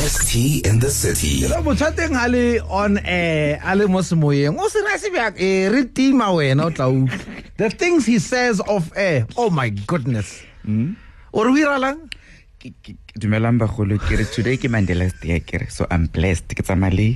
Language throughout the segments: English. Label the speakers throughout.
Speaker 1: best tea in the city.
Speaker 2: Lo bothateng a le on air a le mo semoyeng. O se ra se bjang? E re tima wena o tla utlwa. The things he says off air. Oh my goodness. Hmm? O re o iralang
Speaker 3: Ke- ke- dumelang bagolo. Ke re today ke mandela's day ke re so i'm blessed. Ke tsamaya le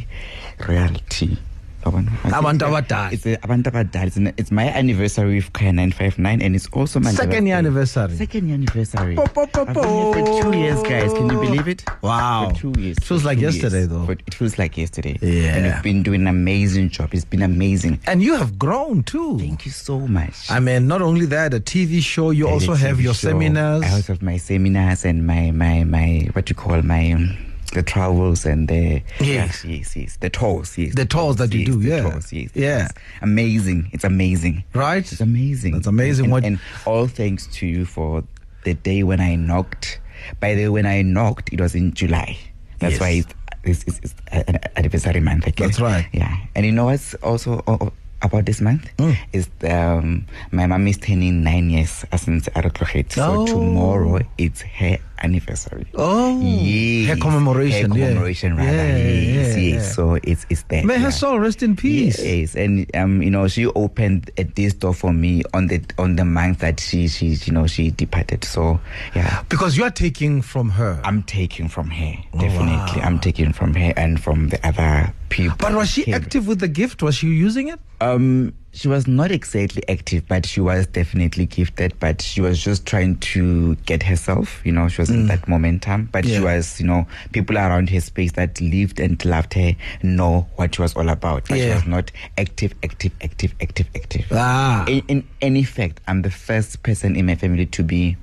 Speaker 3: royalty Wa?
Speaker 2: Abantu abadala.
Speaker 3: It's a- abantu abadala It's an- it's my anniversary with kaya 959 and it's also my
Speaker 2: second year anniversary
Speaker 3: second year anniversary
Speaker 2: Po, po, po,
Speaker 3: I've been here for two years guys can you believe it
Speaker 2: Wow.
Speaker 3: for two years
Speaker 2: it
Speaker 3: Feels
Speaker 2: like yesterday,
Speaker 3: years.
Speaker 2: though.
Speaker 3: but it feels like yesterday
Speaker 2: Yeah.
Speaker 3: and you've been doing an amazing job it's been amazing
Speaker 2: and you have grown too
Speaker 3: thank you so much
Speaker 2: I mean not only that a TV show you also have your
Speaker 3: show.
Speaker 2: seminars
Speaker 3: I also have my seminars and my my my what you call my um, the travels and the
Speaker 2: Yes.
Speaker 3: yes yes the tours yes
Speaker 2: The tours that you do, yeah.
Speaker 3: tours, yes,
Speaker 2: Yeah.
Speaker 3: yes. amazing it's amazing
Speaker 2: right
Speaker 3: it's amazing
Speaker 2: It's amazing.
Speaker 3: and,
Speaker 2: What-
Speaker 3: and all thanks to you for the day when I knocked by the way when I knocked it was in July that's
Speaker 2: Yes.
Speaker 3: why it's it's, it's, it's an anniversary month okay?
Speaker 2: That's right.
Speaker 3: yeah and you know what's also uh, uh, about this month
Speaker 2: Mm.
Speaker 3: is um, my mom is turning nine years uh, since I retrograde.
Speaker 2: Oh.
Speaker 3: So tomorrow it's her anniversary.
Speaker 2: Oh,
Speaker 3: yes.
Speaker 2: her commemoration,
Speaker 3: Her
Speaker 2: yeah.
Speaker 3: commemoration, rather.
Speaker 2: Yeah,
Speaker 3: yes,
Speaker 2: yeah,
Speaker 3: yes.
Speaker 2: yeah.
Speaker 3: So it's it's there.
Speaker 2: may her soul rest in peace
Speaker 3: Yes, and um, you know, she opened a this door for me on the on the month that she she you know she departed. So yeah,
Speaker 2: because you are taking from her
Speaker 3: I'm taking from her
Speaker 2: Oh,
Speaker 3: definitely.
Speaker 2: wow.
Speaker 3: I'm taking from her and from the other people.
Speaker 2: but was she active with the gift was she using it
Speaker 3: Um, she was not exactly active, but she was definitely gifted. But she was just trying to get herself. You know, she was in that momentum. But
Speaker 2: Mm. Yeah.
Speaker 3: she was, you know, people around her space that lived and loved her know what she was all about. But she was not active, active, active, active, active.
Speaker 2: ah
Speaker 3: In, in any fact, I'm the first person in my family to be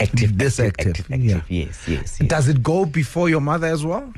Speaker 3: active,
Speaker 2: This
Speaker 3: active,
Speaker 2: active,
Speaker 3: active,
Speaker 2: yeah.
Speaker 3: Yes, yes, yes.
Speaker 2: does it go before your mother as well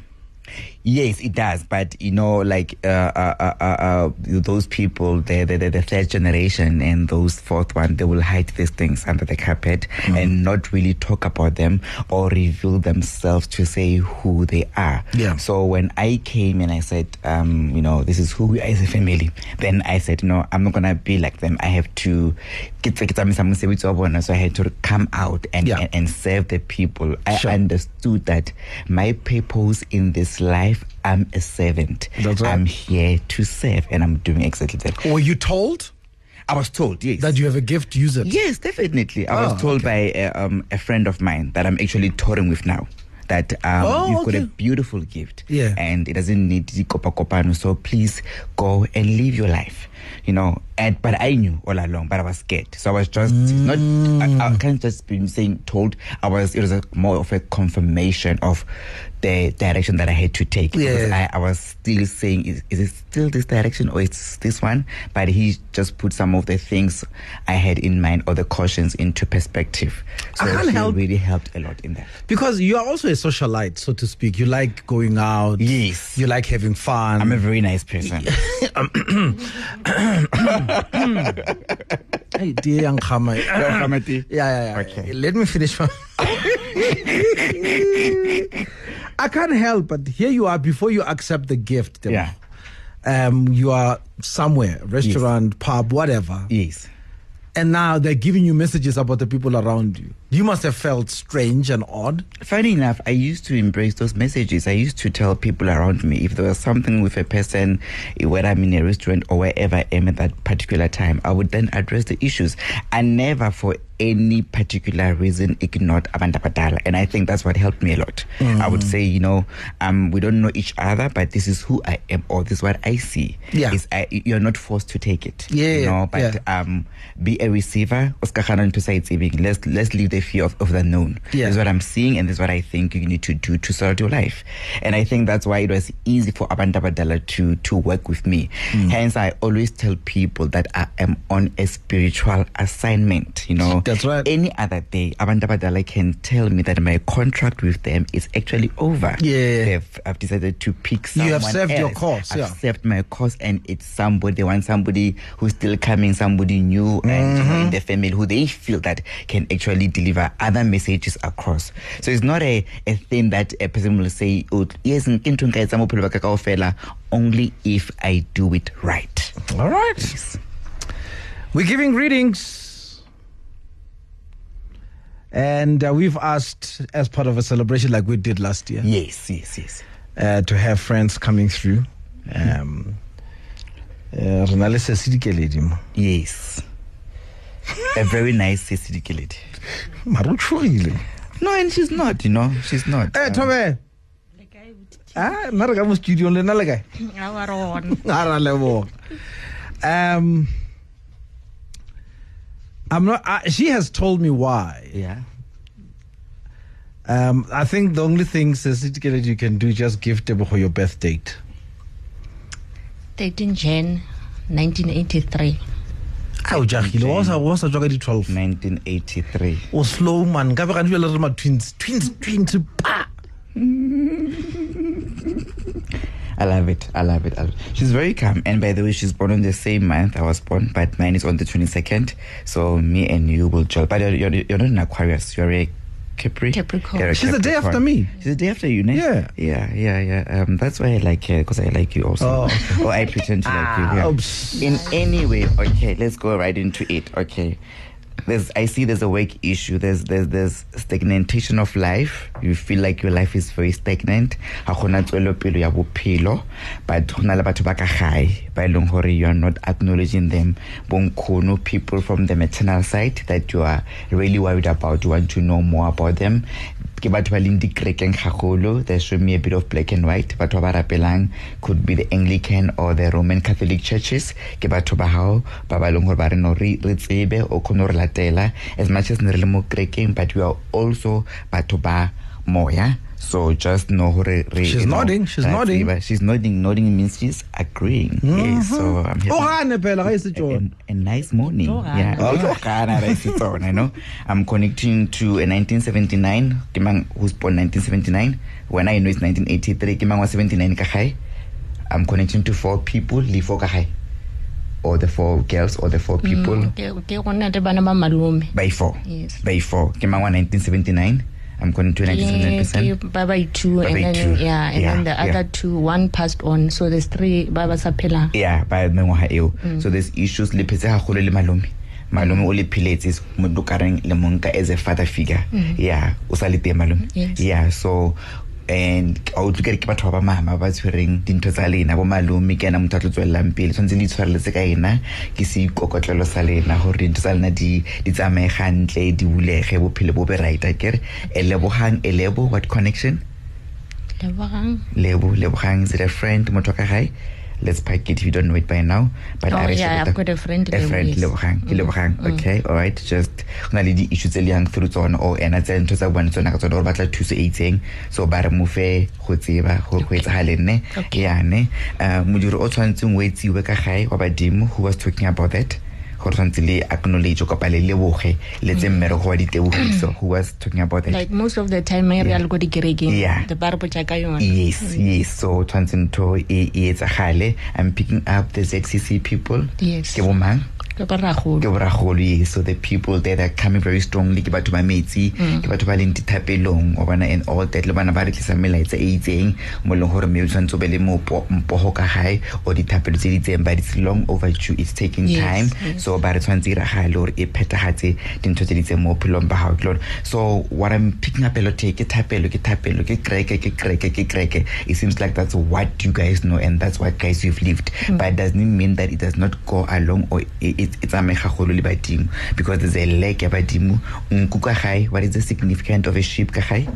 Speaker 3: Yes, it does. But you know, like uh, uh, uh, uh, uh, those people, the, the the the third generation and those fourth one, they will hide these things under the carpet and not really talk about them or reveal themselves to say who they are.
Speaker 2: Yeah.
Speaker 3: So when I came and I said, um, you know, this is who we are as a family, then I said, no, I'm not gonna be like them. I have to. get- get some- some mosebetsi wa bona, So I had to come out and,
Speaker 2: Yeah.
Speaker 3: and, and serve the people. I
Speaker 2: Sure.
Speaker 3: understood that my purpose in this life, I'm a servant.
Speaker 2: That's right.
Speaker 3: I'm here to serve, and I'm doing exactly that.
Speaker 2: were you told
Speaker 3: I was told, yes.
Speaker 2: that you have a gift use it
Speaker 3: Yes, definitely. I
Speaker 2: Oh,
Speaker 3: was told by uh, um, a friend of mine that I'm actually touring with now. That um,
Speaker 2: Oh,
Speaker 3: you've got
Speaker 2: okay.
Speaker 3: a beautiful gift,
Speaker 2: Yeah.
Speaker 3: and it doesn't need kopa kopano. So please go and live your life, you know. And but I knew all along, but I was scared. So I was just not. I, I mm. can't just be saying told. I was. It was a, more of a confirmation of the direction that I had to take. Because
Speaker 2: Yeah.
Speaker 3: I, I was still saying, is, is it still this direction or it's this one? But he just put some of the things I had in mind or the cautions into perspective. So
Speaker 2: I can't
Speaker 3: he
Speaker 2: help-
Speaker 3: really helped a lot in that.
Speaker 2: because you are also a socialite so to speak you like going out
Speaker 3: Yes.
Speaker 2: you like having fun
Speaker 3: I'm a very nice person.
Speaker 2: hey dear young Khama.
Speaker 3: Khamati.
Speaker 2: yeah yeah yeah
Speaker 3: Okay.
Speaker 2: let me finish I can't help but here you are before you accept the gift.
Speaker 3: Yeah.
Speaker 2: um you are somewhere restaurant pub whatever
Speaker 3: yes.
Speaker 2: And now they're giving you messages about the people around you you must have felt strange and odd
Speaker 3: Funny enough, I used to embrace those messages. I used to tell people around me if there was something with a person, whether I'm in a restaurant or wherever I am at that particular time, I would then address the issues. I never, for any particular reason, ignored Abantu Abadala. And I think that's what helped me a lot. I would say, you know, um, we don't know each other, but this is who I am or this is what I see.
Speaker 2: Yeah.
Speaker 3: Is I, you're not forced to take it.
Speaker 2: Yeah,
Speaker 3: You know, but
Speaker 2: yeah.
Speaker 3: um, be a receiver. Oscar Khanan to say. Let's let's leave the fear of, of the unknown.
Speaker 2: Yeah.
Speaker 3: This is what I'm seeing, and this is what I think you need to do to sort your life. And I think that's why it was easy for Abantu Abadala to to work with me.
Speaker 2: Hmm.
Speaker 3: Hence, I always tell people that I am on a spiritual assignment. You know,
Speaker 2: That's right.
Speaker 3: Any other day, Abantu Abadala can tell me that my contract with them is actually over.
Speaker 2: Yeah.
Speaker 3: They've, I've decided to pick someone.
Speaker 2: You have served your
Speaker 3: else.
Speaker 2: course,
Speaker 3: I've
Speaker 2: yeah.
Speaker 3: served my course, and it's somebody. They want somebody who's still coming, somebody new, and you know,
Speaker 2: Mm-hmm.
Speaker 3: in the family who they feel that can actually deliver other messages across. So it's not a, a thing that a person will say, oh, yes, nke ntho nka etsa mo bophelo ba ka kaofela," only if I do it right.
Speaker 2: all right we're giving readings And uh, we've asked, as part of a celebration like we did last year,
Speaker 3: yes yes yes
Speaker 2: uh, to have friends coming through. Um, uh, re na le Sesi Dikeledi mo.
Speaker 3: yes a very nice Cecily lady
Speaker 2: Mara o tshogile.
Speaker 3: no and she's not you know she's not
Speaker 2: Eh,
Speaker 3: Um,
Speaker 2: Thobe. Ah, nna re ka mo studio le nna le kae? A ra leboga. Um, I'm not. Uh, she has told me why.
Speaker 3: yeah
Speaker 2: Um, I think the only thing Sesi Dikeledi you can do just give Tebogo your birth date.
Speaker 4: 13 Jan 1983
Speaker 2: a o jagile wa sa wa sa tswa ka di 12
Speaker 3: 1983
Speaker 2: o slow man ka be ga di le re ma twins twins twins pa
Speaker 3: I love it. I love it. I love it. She's very calm. And by the way, she's born on the same month I was born, but mine is on the 22nd. So me and you will gel. But you're, you're, you're not an Aquarius. You're a Capri.
Speaker 4: Capricorn.
Speaker 3: You're a
Speaker 2: day after me.
Speaker 3: She's a day after you, ne?
Speaker 2: Yeah.
Speaker 3: Yeah, yeah, yeah. Um, that's why I like her, because I like you also.
Speaker 2: Oh, okay.
Speaker 3: or I pretend to like you. Yeah. In any way, okay, let's go right into it. Okay. There's, I see there's a work issue. There's, there's, there's stagnation of life. You feel like your life is very stagnant. But you are not acknowledging them. Bonkgono people from the maternal side that you are really worried about. You want to know more about them. Ke batho ba leng dikerekeng gagolo they show me a bit of black and white. Batho ba ba rapelang could be the anglican or the roman catholic churches. Ke batho ba hao ba ba leng gore ba re re tsebe o kgone re latela. As much as ne re le mo kerekeng but we are also batho ba moya so just know hore re
Speaker 2: She's
Speaker 3: you know,
Speaker 2: nodding, she's nodding.
Speaker 3: tseba. she's nodding nodding means she's agreeing yes so i'm
Speaker 2: o
Speaker 3: having-
Speaker 2: gane phela ga se
Speaker 3: a, a nice morning.
Speaker 4: Tlo gana.
Speaker 3: Yeah,
Speaker 2: Okay.
Speaker 3: Tlo gana, right, it's on, I know. I'm connecting to a 1979. Kimang who's born 1979. When I know it's 1983. Kimang was 79 ka. I'm connecting to four people. Le four ka gae. Or the four girls or the four people.
Speaker 4: Mm, ke ke gona le bana
Speaker 3: By four.
Speaker 4: Yes.
Speaker 3: By four. Kimang wa 1979. I'm connecting to
Speaker 4: Ke-
Speaker 3: 1979%.
Speaker 4: ke ba by two and then
Speaker 3: two.
Speaker 4: yeah and
Speaker 3: Yeah,
Speaker 4: then the
Speaker 3: yeah.
Speaker 4: other two one passed on so there's three ba ba sa phela
Speaker 3: yeah ba mengwaga eo mm. so there's issues le phetse gagolo le malome malome o le philetse motho ka reng le monka as a father figure mm. yeah o sa le teng malome
Speaker 4: Yes.
Speaker 3: yeah so and a utlwe kere ke batho ba ba mama ba tshwereng dintho tsa lena bo malome ke ena motho a tlo tswelelang pele tshwanetse le itshwareletse ka ena ke se ikokotlelo sa lena gore dintho tsa lena di tsamaye gantle di bulege bophelo bo be right a kere e eh, lebogang e lebo what connection?
Speaker 4: Lebogang.
Speaker 3: Lebo lebogang is it a friend motho ka gae let's pack it. If you don't know it by now but
Speaker 4: Oh,
Speaker 3: I
Speaker 4: yeah, I've got a friend,
Speaker 3: a friend lebogang. Ke lebogang okay all right just go le di-issue tse le yang through tsona or ena tse ntho tsa bone tsona ka tsona gore batla thuso e itseng. So ba re mofe go tseba gore go etsagale nne
Speaker 4: Okay.
Speaker 3: yane. Um modiri o tshwanetseng o etsiwe ka gae wa badimo who was talking about that gore tshwanetse le acknowledge le leboge le tse mm. mmereko wa ditebogiso who was talking about that
Speaker 4: like most of the time re ya le ko dikerekeng
Speaker 3: Yeah.
Speaker 4: the ba re botsa ka yona.
Speaker 3: Yes mm. yes. So tshwanetse ntho e etsagale. I'm picking up the zcc people.
Speaker 4: Yes.
Speaker 3: ke bomang
Speaker 4: ke ba ragolo
Speaker 3: ke boragolo so the people there that are coming very strongly. Ke batho ba metsi mm. ke batho ba leng dithapelong o bona and all that le bana ba re tlisa melaetsa e itseng mo leng gore mme o tshwanetse o be le mpogo ka gae or dithapelo tse di itseng. But it's long overdue it's taking
Speaker 4: Yes,
Speaker 3: time.
Speaker 4: yes.
Speaker 3: so ba re tshwanetse iragale gore e phethagatse dintho tse di itseng mo bophelong ba gago lone so what i'm picking up a lot here ke thapelo ke thapelo ke kreke ke kreke ke kreke. It seems like that's what you guys know and that's what guys you've lived. Mm. But it doesn't mean that it does not go along or it, it, it's ame gagolo le badimo because there's a leg ya badimo nku ka gae what is the significance of a sheep ka gae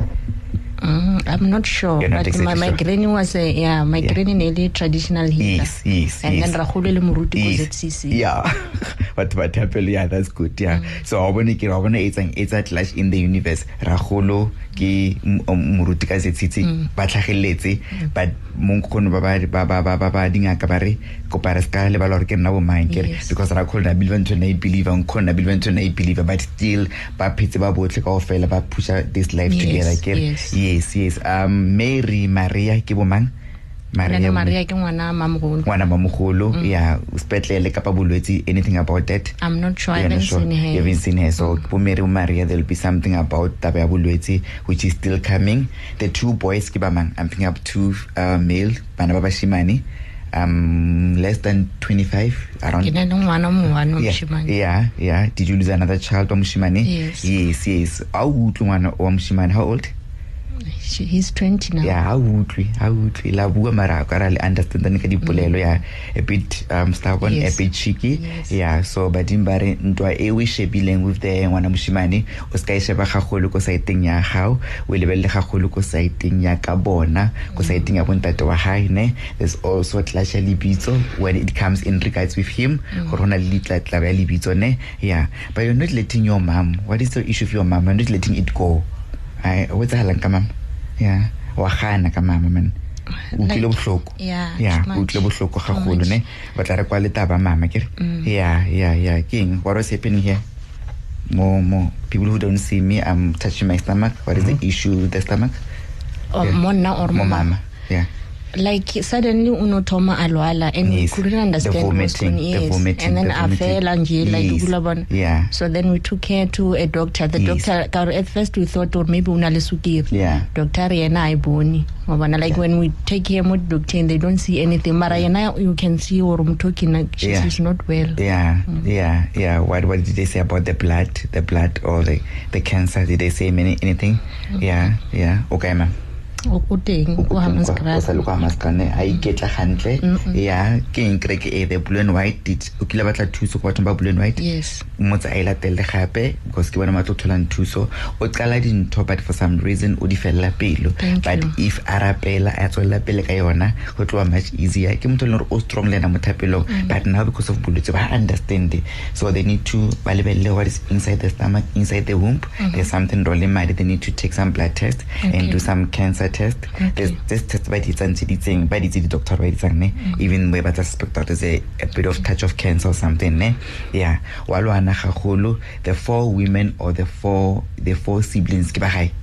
Speaker 4: Mm, I'm not sure,
Speaker 3: You're not
Speaker 4: but my, my
Speaker 3: sure.
Speaker 4: granny was a yeah, my
Speaker 3: Yeah.
Speaker 4: granny nearly traditional healer.
Speaker 3: yes yes
Speaker 4: and
Speaker 3: yes
Speaker 4: then Rahulu le Muruti
Speaker 3: Yes.
Speaker 4: ZCC.
Speaker 3: Yeah. but but happily, yeah, that's good. Yeah. So I want to I want to it's an it's a clash in the universe. Raholo ke muruti ka zetsitsi ba tlhageletse but mo nkgono ba dingaka ba re kopa re ska le ba le gore ke nna bo mang kere because ra khona believe ntho na e believe nkgono na believe ntho na e believe but still ba phetse ba botle ka ofela ba pusha this life
Speaker 4: Yes,
Speaker 3: together kere
Speaker 4: yes.
Speaker 3: yes yes. Um Mary Maria ke bo mang
Speaker 4: Maria, ke ngwana mamogolo.
Speaker 3: ngwana ba mogolo ya sepetlele kapa bolwetse anything about that
Speaker 4: I'm not sure.
Speaker 3: You're not
Speaker 4: haven't
Speaker 3: sure?
Speaker 4: seen her.
Speaker 3: You haven't seen her. So for Mary Maria, there'll be something about taba ya bolwetse which is still coming. The two boys ke ba mang? I'm picking up two uh, male bana ba bashimane. um less than 25 around
Speaker 4: ke na le ngwana o mongwane wa
Speaker 3: yeah, yeah, yeah. Did you lose another child, Omshimani?
Speaker 4: Yes.
Speaker 3: Yes, yes. How old one Omshimani? How old?
Speaker 4: She- he's 20 now
Speaker 3: Yeah, how old? How old? La bua mara ka ra le understand ka dipolelo ya a bit um stubborn,
Speaker 4: Yes.
Speaker 3: a bit cheeky.
Speaker 4: Yes.
Speaker 3: Yeah, so bading ba re ntwa e we shebileng with the ngwana moshimane o ska e sheba gagolo ko saeteng ya gago o lebelle gagolo ko saeteng ya ka bona ko mm. saeteng ya bontate wa ne there's also tlasha lebitso when it comes in regards with him mm. gore go na le ditlatlaba ya lebitso ne yeah but you're not letting your mom what is the issue of your mom you're not letting it go ai o etsahalang ka mama yeah. Wa ka mama man o utlwile
Speaker 4: Like-
Speaker 3: bohloko.
Speaker 4: Yeah,
Speaker 3: yeah o
Speaker 4: much.
Speaker 3: utlwile bohloko
Speaker 4: Too
Speaker 3: gagolo ne? Ba tla re kwa letaba mama kere mm. yeah yeah yeah. Ke eng? What was happening here? More more people who don't see me i'm touching my stomach. What is the mm-hmm. issue with the stomach?
Speaker 4: Or
Speaker 3: Yeah.
Speaker 4: monna or
Speaker 3: mo
Speaker 4: mama.
Speaker 3: Yeah
Speaker 4: like suddenly unothoma alwala and
Speaker 3: Yes.
Speaker 4: we couldn't understand
Speaker 3: The
Speaker 4: what's
Speaker 3: vomiting,
Speaker 4: going
Speaker 3: the
Speaker 4: yes.
Speaker 3: vomiting,
Speaker 4: and then
Speaker 3: the
Speaker 4: afela nje like
Speaker 3: Yes. Yeah.
Speaker 4: so then we took her to a doctor the
Speaker 3: Yes.
Speaker 4: doctor at first we thought or maybe una le sukiri
Speaker 3: Yeah.
Speaker 4: doctor yena a bone wa bona like when we take her mo doctor and they don't see anything mara yena you can see or mtoki na she's,
Speaker 3: Yeah.
Speaker 4: she's not well
Speaker 3: Yeah, mm. yeah, yeah. What what did they say about the blood, the blood or the the cancer? Did they say many anything? Yeah, yeah. Okay, ma'am.
Speaker 4: O o teng o
Speaker 3: o
Speaker 4: Hammanskraal.
Speaker 3: sa le kwa maskane a iketla gantle. Mm, mm. Ya ke eng kere ke e the blue and white o kile batla thuso go bathong ba blue and white?
Speaker 4: Yes.
Speaker 3: Motse a e latelele gape because ke bona matlo tholang thuso. O qala dintho but for some reason o di felela pelo. But if a rapela a tswelela pele ka yona go tloa much easier. Ke motho e leng gore o strong le ena mo thapelong mm. but now because of bolwetse ba understand it. so they need to ba lebelele what is inside the stomach inside the womb. Mm-hmm. There's something rolling madi they need to take some blood test
Speaker 4: Okay.
Speaker 3: and do some cancer test. There's this test ba di di itseng ba di itse di-doctor ba di ne? Mm. Even where ba tla suspect that there's a, a bit of touch of cancer or something ne? Yeah. Wa lwana gagolo the four women or the four the four siblings ke ba gae?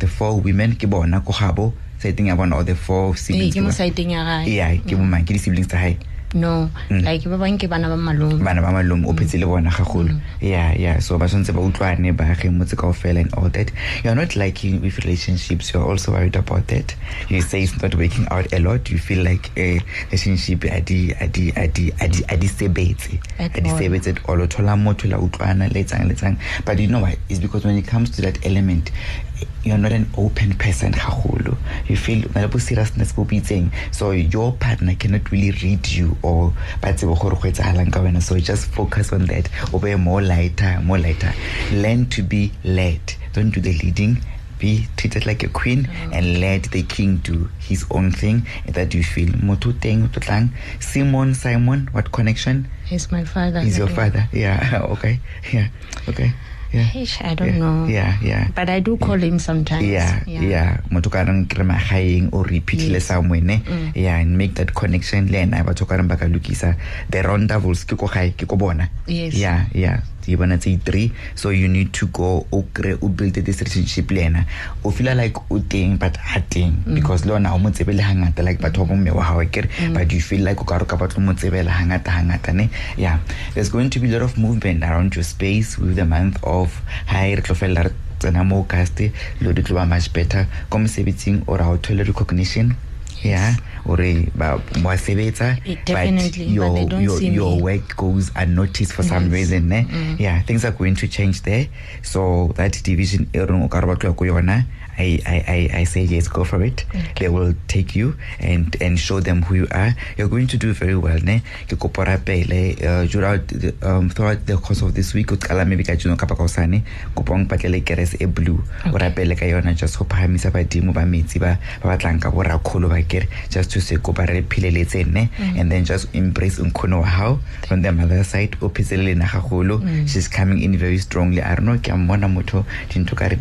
Speaker 3: The four women ke bona ko gabo setting ya bona or the four siblings
Speaker 4: ke
Speaker 3: ke
Speaker 4: mo
Speaker 3: bona-
Speaker 4: ya gae.
Speaker 3: Yeah ke mm. bomang ke di-siblings tsa gae
Speaker 4: no. Mm. Like ba bangwe ke bana ba malome.
Speaker 3: Bana ba malome o phetse le bona gagolo. Mm. Yeah yeah. So ba tshwanetse ba utlwane baage motse kao fela and all that. You're not liking with relationships you're also worried about that. You say it's not working out a lot you feel like a relationship a di a di a di a di a di sebetse. A di sebetse at all. O thola motho la utlwana le etsang le etsang but you know why it's because when it comes to that element you're not an open person gagolo you feel na le bo seriousness bo bitseng. So your partner cannot really read you or ba tsebe gore go etsagalang ka wena. So just focus on that. O be more lighter more lighter. Learn to be led. Don't do the leading. Be treated like a queen mm-hmm. and let the king do his own thing that you feel. Motho o teng o tlotlang simon simon what connection?
Speaker 4: He's my father.
Speaker 3: He's your father. Yeah okay. Yeah okay yeah.
Speaker 4: Eish, I don't
Speaker 3: yeah.
Speaker 4: know.
Speaker 3: yeah yeah.
Speaker 4: But I do call him sometimes.
Speaker 3: yeah yeah. motho ka reng kry magaeng o repeatile somewhere ne mm. yeah and make that connection le ena batho ka reng ba ka lokisa. The round doubles ke ko gae ke ko bona.
Speaker 4: Yes.
Speaker 3: yeah yeah ke bona tse three so you need to go o kry o build this relationship le ena o feel like o teng but a teng. Mm. Because le ona o mo tsebe le hangata like batho ba bomme wa gago kere mm. but you feel like o ka re ka batlo mo tsebela hangata hangata ne? Yeah. There's going to be a lot of movement around your space with the month of hi re tlo felela re tsena mo auguste lo di tlo ba much better. Ko mosebetsing or a o thole recognition yeah? Ore ba wa sebetsa but
Speaker 4: definitely, but
Speaker 3: your your your work goes unnoticed for some
Speaker 4: Yes.
Speaker 3: reason ne? Yeah things are going to change there. So that division e reng o ka re ba ko yona I, I, I, I say yes, go for it. They will take you and, and show them who you are. You're going to do very well, ne? Ke kopa o uh, throughout the, um, throughout the course of this week, o qala maybe ka Juno kapa ka hosane, kopa o mpatlele kerese e blue. O rapele ka yona just go phahamisa badimo ba metsi ba ba batlang ka borakgolo ba kere just to say kopa re phileletse ne? And then just embrace nkgono wa hao from the mother side o le lena gagolo she's coming in very strongly. I don't know ke a mmona motho dintho ka re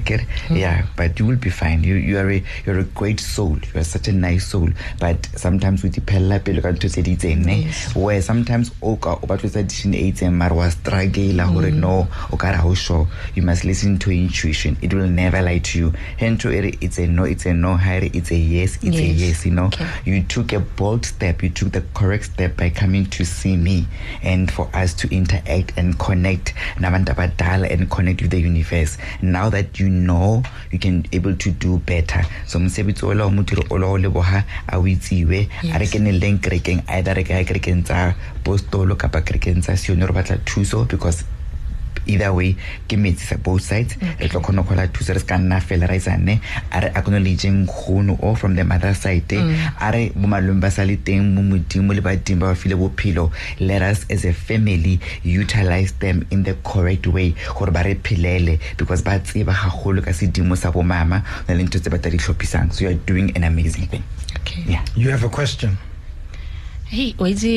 Speaker 3: kere yeah but you will be fine. You, you are a, you're a great soul. You are such a nice soul. But sometimes o diphelela pele ka ntho tse di itseng ne where sometimes o ka o batlo tsa decision e itseng mare wa struggle gore mm. no o ka re ha o sure you must listen to intuition. It will never lie to you. Hento e it's a no it's a no ha e it's a yes it's a
Speaker 4: Yes.
Speaker 3: yes you know.
Speaker 4: Okay.
Speaker 3: you took a bold step. You took the correct step by coming to see me and for us to interact and connect. Nabantu abadala and connect with the universe. Now that you know you can able to do better so mosebetsi ola o modiri ola o leboga a o itsewe a re
Speaker 4: Yes.
Speaker 3: ke ne leng kerekeng either re ka ya kerekeng tsa postolo kapa kerekeng tsa sione re batla thuso because either way ke metsi sa both sides. Re tlo kgona go kgola thuso re se ka nna fela ra isane. A re acknowledgeng kgono o from the mother side. Mm. A re bo malome ba sa le teng mo modimo le badimo ba ba file bophelo. Let us as a family utilize them in the correct way gore ba re phelele because ba tseba gagolo ka sedimo sa bomama na le ntho tse ba tla di tlhophisang so you are doing an amazing thing.
Speaker 4: Okay.
Speaker 3: Yeah.
Speaker 2: You have a question.
Speaker 4: Hey wa itse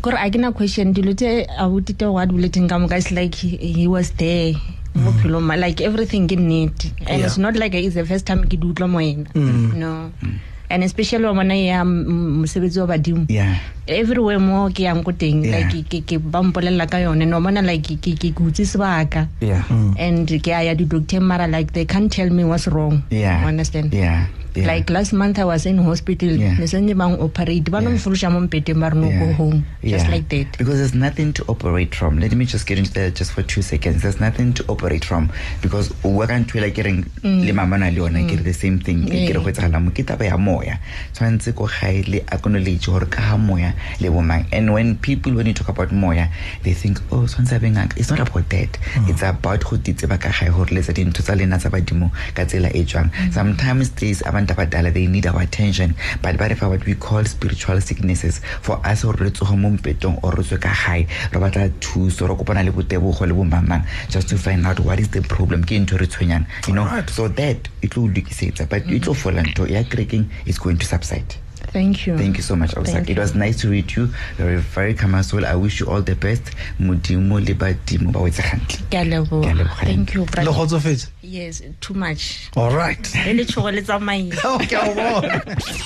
Speaker 4: kore a ke na question. Dilo tse a botite go a di boletseng ka moka is like he, was there. Mm. Bophelong ma- like everything ke nnete. And
Speaker 2: Yeah.
Speaker 4: it's not like it's the first time ke di utlwa mo ena mm. no. Mm. And especially wa bona ya mosebetsi wa badimo.
Speaker 3: Yeah.
Speaker 4: Everywhere mo ke yang ko teng like ke- ba mpolelela ka yone. No bona like ke ke utse sebaka.
Speaker 3: Yeah.
Speaker 4: And ke a ya di-doctor mara like they can't tell me what's wrong.
Speaker 3: Yeah.
Speaker 4: You understand?
Speaker 3: Yeah yeah
Speaker 4: like last month i was in hospital
Speaker 3: Yeah.
Speaker 4: ne sentse bang operate ba no
Speaker 3: Yeah.
Speaker 4: mfolosha mo mpeteng no go home just
Speaker 3: Yeah.
Speaker 4: like that
Speaker 3: Because there's nothing to operate from. Let me just get into that just for two seconds. There's nothing to operate from because we can tell like getting le mama na le yona ke re the same thing ke
Speaker 4: Yeah.
Speaker 3: re go tsala mo ke taba ya moya. Tshwantse go gae le acknowledge gore ka ha moya le bomang. And when people when you talk about moya, they think oh tshwantse be ngaka. It's not about that. Mm. It's about go ditseba ka gae gore le tsa dintho tsa lena tsa badimo ka tsela e jwang. Mm. Sometimes these abantu abadala they need our attention. But ba re fa what we call spiritual sicknesses? For us gore re tsoga mo mpetong or re tswe ka gae re batla thuso re kopana le botebogo le bomamang just to find out what is the problem. Ke ntho re tshwenyang you know?
Speaker 2: Alright.
Speaker 3: so that e tlo o lokisetsa but e tlo fola ntho ya kerekeng is going to subside
Speaker 4: thank you
Speaker 3: Thank you so much, Osak.
Speaker 4: Thank
Speaker 3: It was nice to meet you. You're a very calm soul. I wish you all the best. Modimo le badimo ba wetse gantle.
Speaker 4: ke a leboga.
Speaker 3: Ke a leboga.
Speaker 4: thank you
Speaker 2: Le
Speaker 4: brother.
Speaker 2: kgotsofetse?
Speaker 4: yes too much
Speaker 2: All right.
Speaker 4: le letshogo le tsamaile
Speaker 2: Okay, a bona.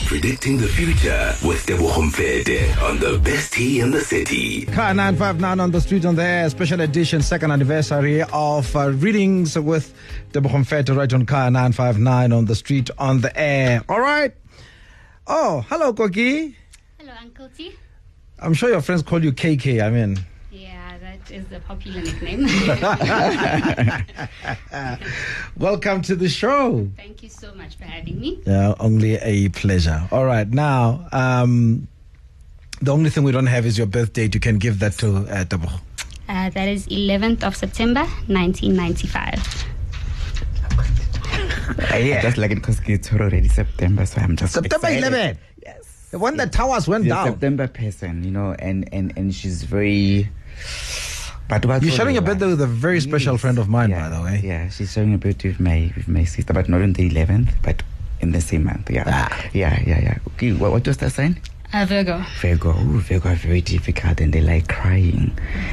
Speaker 1: Predicting the future with Tebogo Mfete on the best tea in the city.
Speaker 2: Kaya 959 on the street on the air, special edition, second anniversary of uh, readings with Tebogo Mfete right on Kaya 959 on the street on the air. All right. Oh, hello, Koki.
Speaker 5: Hello, Uncle T.
Speaker 2: I'm sure your friends call you KK. I mean,
Speaker 5: Yeah, that is the popular nickname.
Speaker 2: welcome to the show.
Speaker 5: Thank you so much for having me.
Speaker 2: Yeah, only a pleasure. All right, now, um, the only thing we don't have is your birth date. You can give that to uh.
Speaker 5: Uh, that is 11th of September, 1995.
Speaker 3: I just like it because it's already September, so I'm just
Speaker 2: September
Speaker 3: excited.
Speaker 2: 11.
Speaker 3: Yes.
Speaker 2: The one that towers went
Speaker 3: She's a
Speaker 2: down.
Speaker 3: September person, you know, and and and she's very. But what
Speaker 2: You're sharing your birthday with a very special friend of mine,
Speaker 3: yeah,
Speaker 2: by the way.
Speaker 3: Yeah, she's sharing a birthday with my with my sister, but not on the 11th, but in the same month. Yeah,
Speaker 2: Ah.
Speaker 3: yeah, yeah, yeah. Okay, what, what was that sign?
Speaker 5: Uh, Virgo.
Speaker 3: Virgo. Ooh, Virgo are very difficult and they like crying.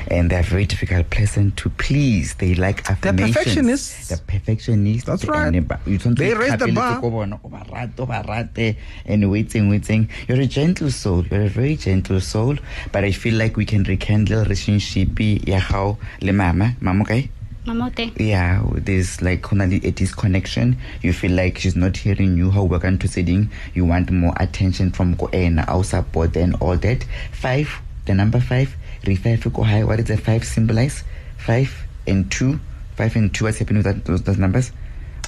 Speaker 3: And they're very difficult person to please. They like affirmations.
Speaker 2: They're perfectionists.
Speaker 3: They're perfectionists.
Speaker 2: That's right.
Speaker 3: And ba- you don't
Speaker 2: They raise the
Speaker 3: itlhapeletse
Speaker 2: bar.
Speaker 3: ko bona, o ba rate, o ba rate, and waiting, waiting. You're a gentle soul. You're a very gentle soul. But I feel like we can rekindle relationship ya how le mama. Mama, okay?
Speaker 5: Mamote.
Speaker 3: yeah there's like le a disconnection you feel like she's not hearing you how we're going to sitting. You want more attention from ena our support and all that. Five the number five re five go high what does the five symbolize five and two five and two what's happening with that, those, those numbers.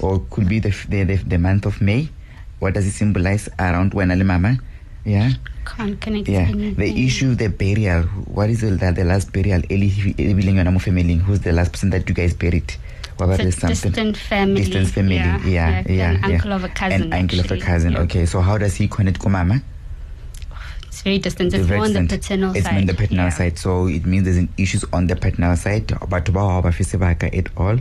Speaker 3: Or could be the, the, the the month of may. What does it symbolize around wena le mama? Yeah
Speaker 5: Can't connect
Speaker 3: yeah
Speaker 5: anything.
Speaker 3: the issue the burial what is the, the, the last burial bileng yona mo family who's the last person that you guys buried what about
Speaker 5: It's
Speaker 3: something
Speaker 5: distant family.
Speaker 3: distant family yeah
Speaker 5: Yeah,
Speaker 3: yeah,
Speaker 5: an
Speaker 3: yeah.
Speaker 5: uncle of a cousin,
Speaker 3: an uncle of a cousin
Speaker 5: Yeah.
Speaker 3: okay so how does he connect ko mama
Speaker 5: It's very distant. It's
Speaker 3: very
Speaker 5: more on the paternal
Speaker 3: it's
Speaker 5: side.
Speaker 3: on the paternal
Speaker 5: yeah.
Speaker 3: side so it means there's an issues on the paternal side ha ba fe sebaka at all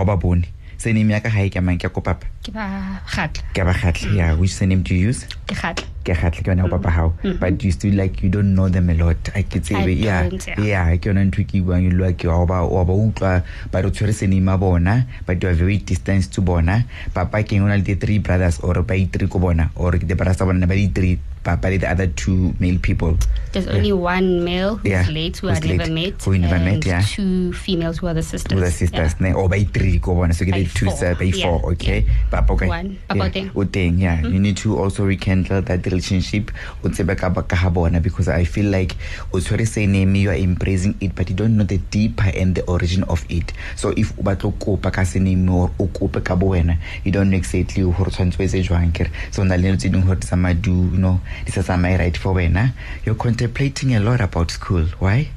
Speaker 3: o ba bone surname ya ka ha e ke mang ke ko papa
Speaker 5: Ke ba Kgatla.
Speaker 3: ke ba khatle yeah. Which surname do you use?
Speaker 5: Ke Kgatla.
Speaker 3: ke kgatlhe ke yona go papa hao. Mm-hmm. But you still like you don't know them a lot. A ke tsebe
Speaker 5: I
Speaker 3: yeah.
Speaker 5: yeah.
Speaker 3: yeah ke yona ntho ke buang e lwa ke wa ba wa ba utlwa ba re tshwere senima bona but you are very distant to bona. Papa ke ngona le the three brothers or ba i three ko bona or the brothers tsa bona ba di three Papali, the other two male people.
Speaker 5: There's only one male who's
Speaker 3: Yeah,
Speaker 5: late, who
Speaker 3: who's
Speaker 5: I never
Speaker 3: late,
Speaker 5: met,
Speaker 3: who you never met, yeah.
Speaker 5: two females who are the sisters.
Speaker 3: With the sisters,
Speaker 5: Yeah.
Speaker 3: or by three, go on. So you
Speaker 5: By
Speaker 3: get two, uh, by
Speaker 5: yeah,
Speaker 3: four, okay?
Speaker 5: yeah.
Speaker 3: Papa, okay.
Speaker 5: One,
Speaker 3: yeah.
Speaker 5: about.
Speaker 3: O yeah.
Speaker 5: Mm-hmm.
Speaker 3: You need to also rekindle that relationship o tsebe ka ba- ka ha bona because I feel like you are embracing it, but you don't know the deeper and the origin of it. So if o batla o kopa ka surname or o kope ka bo wena, you don't know exactly gore tshwanetse o etse jwang kere. So na le dilo tse dingwe gore di tsamaya do, you know, di sa tsamaye right for wena. You're contemplating a lot about school. Why?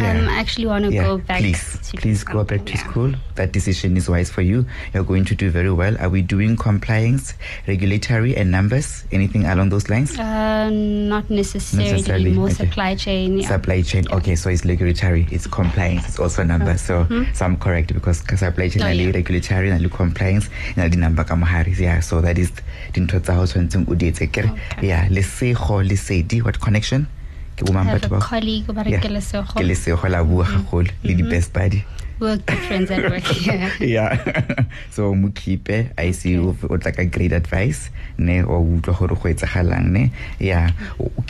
Speaker 5: Um, I actually want to
Speaker 3: Yeah,
Speaker 5: go back.
Speaker 3: Please, please go back to
Speaker 5: yeah.
Speaker 3: school. That decision is wise for you. You're going to do very well. Are we doing compliance, regulatory, and numbers? Anything along those lines?
Speaker 5: Uh, not necessarily,
Speaker 3: Necessarily,
Speaker 5: more
Speaker 3: okay.
Speaker 5: supply chain. Yeah.
Speaker 3: Supply chain.
Speaker 5: Yeah.
Speaker 3: Okay, so it's regulatory, it's compliance, it's also numbers. So, so I'm correct because supply chain.
Speaker 5: Oh, yeah.
Speaker 3: regulatory, le compliance, le number. Yeah, so that is dintho tsa hao tshwanetseng o di etse. Kere,
Speaker 5: Okay.
Speaker 3: Yeah, lesego le sedi. What connection? Ke bo mang batho
Speaker 5: a colleague, but
Speaker 3: Yeah.
Speaker 5: yeah. Lesego.
Speaker 3: Ke lesego la bua gagolo le di best buddy.
Speaker 5: We're good friends at work. Yeah.
Speaker 3: yeah so mo keepe i see o tla ka great advice ne o utlwa gore go etsagalang ne yeah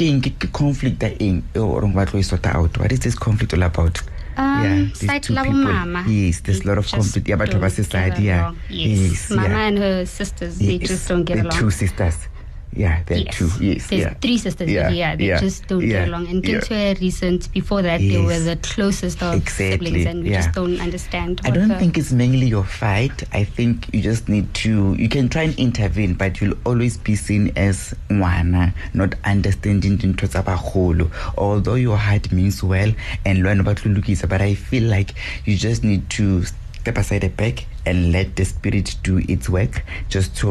Speaker 3: ke eng ke conflict a eng o reng ba tlo e sorta out what is this conflict all about
Speaker 5: Um,
Speaker 3: these
Speaker 5: side
Speaker 3: two people.
Speaker 5: mama.
Speaker 3: yes there's a lot of conflict yeah but ba
Speaker 5: don't
Speaker 3: yeah
Speaker 5: along. Yes. Mama
Speaker 3: yeah.
Speaker 5: and her sisters, they just don't get
Speaker 3: the
Speaker 5: along.
Speaker 3: two sisters yeah they're
Speaker 5: yes.
Speaker 3: two yes
Speaker 5: There's
Speaker 3: yeah
Speaker 5: three sisters,
Speaker 3: Yeah,
Speaker 5: yeah, they
Speaker 3: yeah,
Speaker 5: just don't get along. And. Kintu were recent, before that, they were the closest of
Speaker 3: Exactly,
Speaker 5: siblings, and we just don't understand.
Speaker 3: I don't think it's mainly your fight. I think you just need to. You can try and intervene, but you'll always be seen as one not understanding dintho tsa bagolo. Although your heart means well and learn about lulukisa, but I feel like you just need to step aside a back and let the spirit do its work. Just to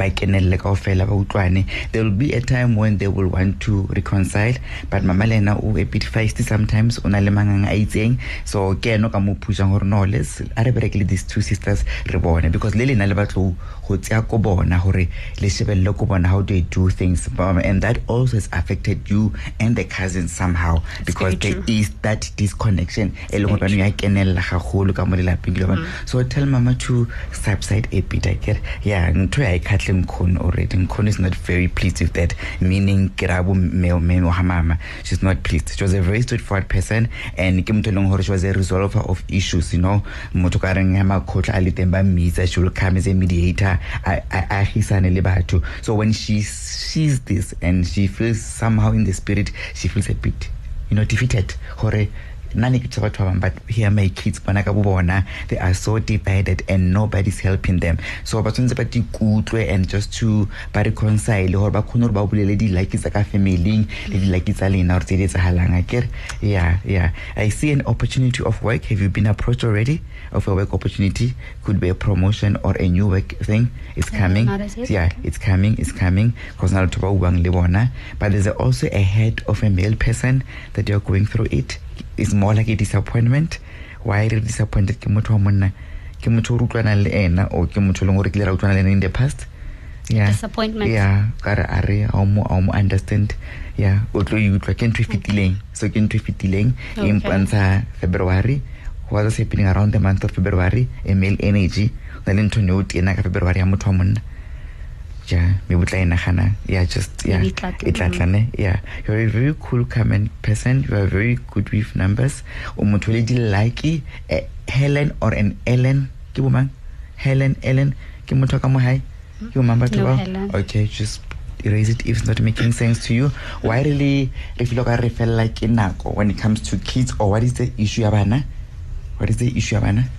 Speaker 3: ba kenelle kaofela ba utlwane. There will be a time when they will want to reconcile but mama le ena o a bit feisty sometimes o na le manganga a itseng. So ke eno ka mo pushang gore no let's a re berekele these two sisters re bone because le lena le batlo go tseya ko bona gore le shebelle ko bona how they do things. Um, and that also has affected you and the cousins somehow because there is that disconnection. E leng gore
Speaker 5: very
Speaker 3: ya kenella gagolo ka mo lelapeng le bona. so tell mama to subside a bit I get yeah ntho ya ikhatle nkgono already. Nkgono is not very pleased with that. Meaning ke ra bo meno ha mama. She's not pleased. She was a very straightforward person and ke motho e she was a resolver of issues you know. Motho ka reng ya makhotla a she will come as a mediator. A- a agisane le batho. So when she sees this and she feels somehow in the spirit she feels a bit you know defeated. Gore nna ne ke tsa batho ba bangwe but here my kids bona ka bo bona they are so divided and nobody's helping them. So ba tshwanetse ba dikutlwe and just to ba reconcile gore ba kgone gore ba bolele di-lucky tsa ka familing le di-lucky tsa lena gore tse di etsagalang akere yeah yeah. I see an opportunity of work. Have you been approached already of a work opportunity? Could be a promotion or a new work thing. It's coming.
Speaker 5: not as yet.
Speaker 3: yeah it's coming it's coming. Because na batho ba buang le bona. But there's also a head of a male person that you're going through it it's more like a disappointment. Why re disappointed? Ke motho wa monna ke motho o utlwanang le ena or ke motho o leng gore kile ra utlwana le ena in the past? Yeah.
Speaker 5: Disappointment.
Speaker 3: yeah ka re a re a o mo a o mo understand. Yeah o tlo utlwa. Ke ntho e fetileng so ke ntho e fetileng e
Speaker 5: Okay.
Speaker 3: mpontsha february. What was happening around the month of february a male energy. Na le ntho ne o tena ka february ya motho wa monna ja maybe o tla e nagana yeah just yeah.
Speaker 5: E tla tla,
Speaker 3: e tla tla ne yeah. You're a very cool comment person. You are very good with numbers. O motho le lucky a eh, helen or an ellen. Ke bomang helen ellen. Ke motho ka mo hae hmm? ke bomang batho
Speaker 5: No,
Speaker 3: bao? Okay just erase it if it's not making sense to you. Why really re feel ka re fella ke nako when it comes to kids or what is the issue ya bana? What is the issue ya bana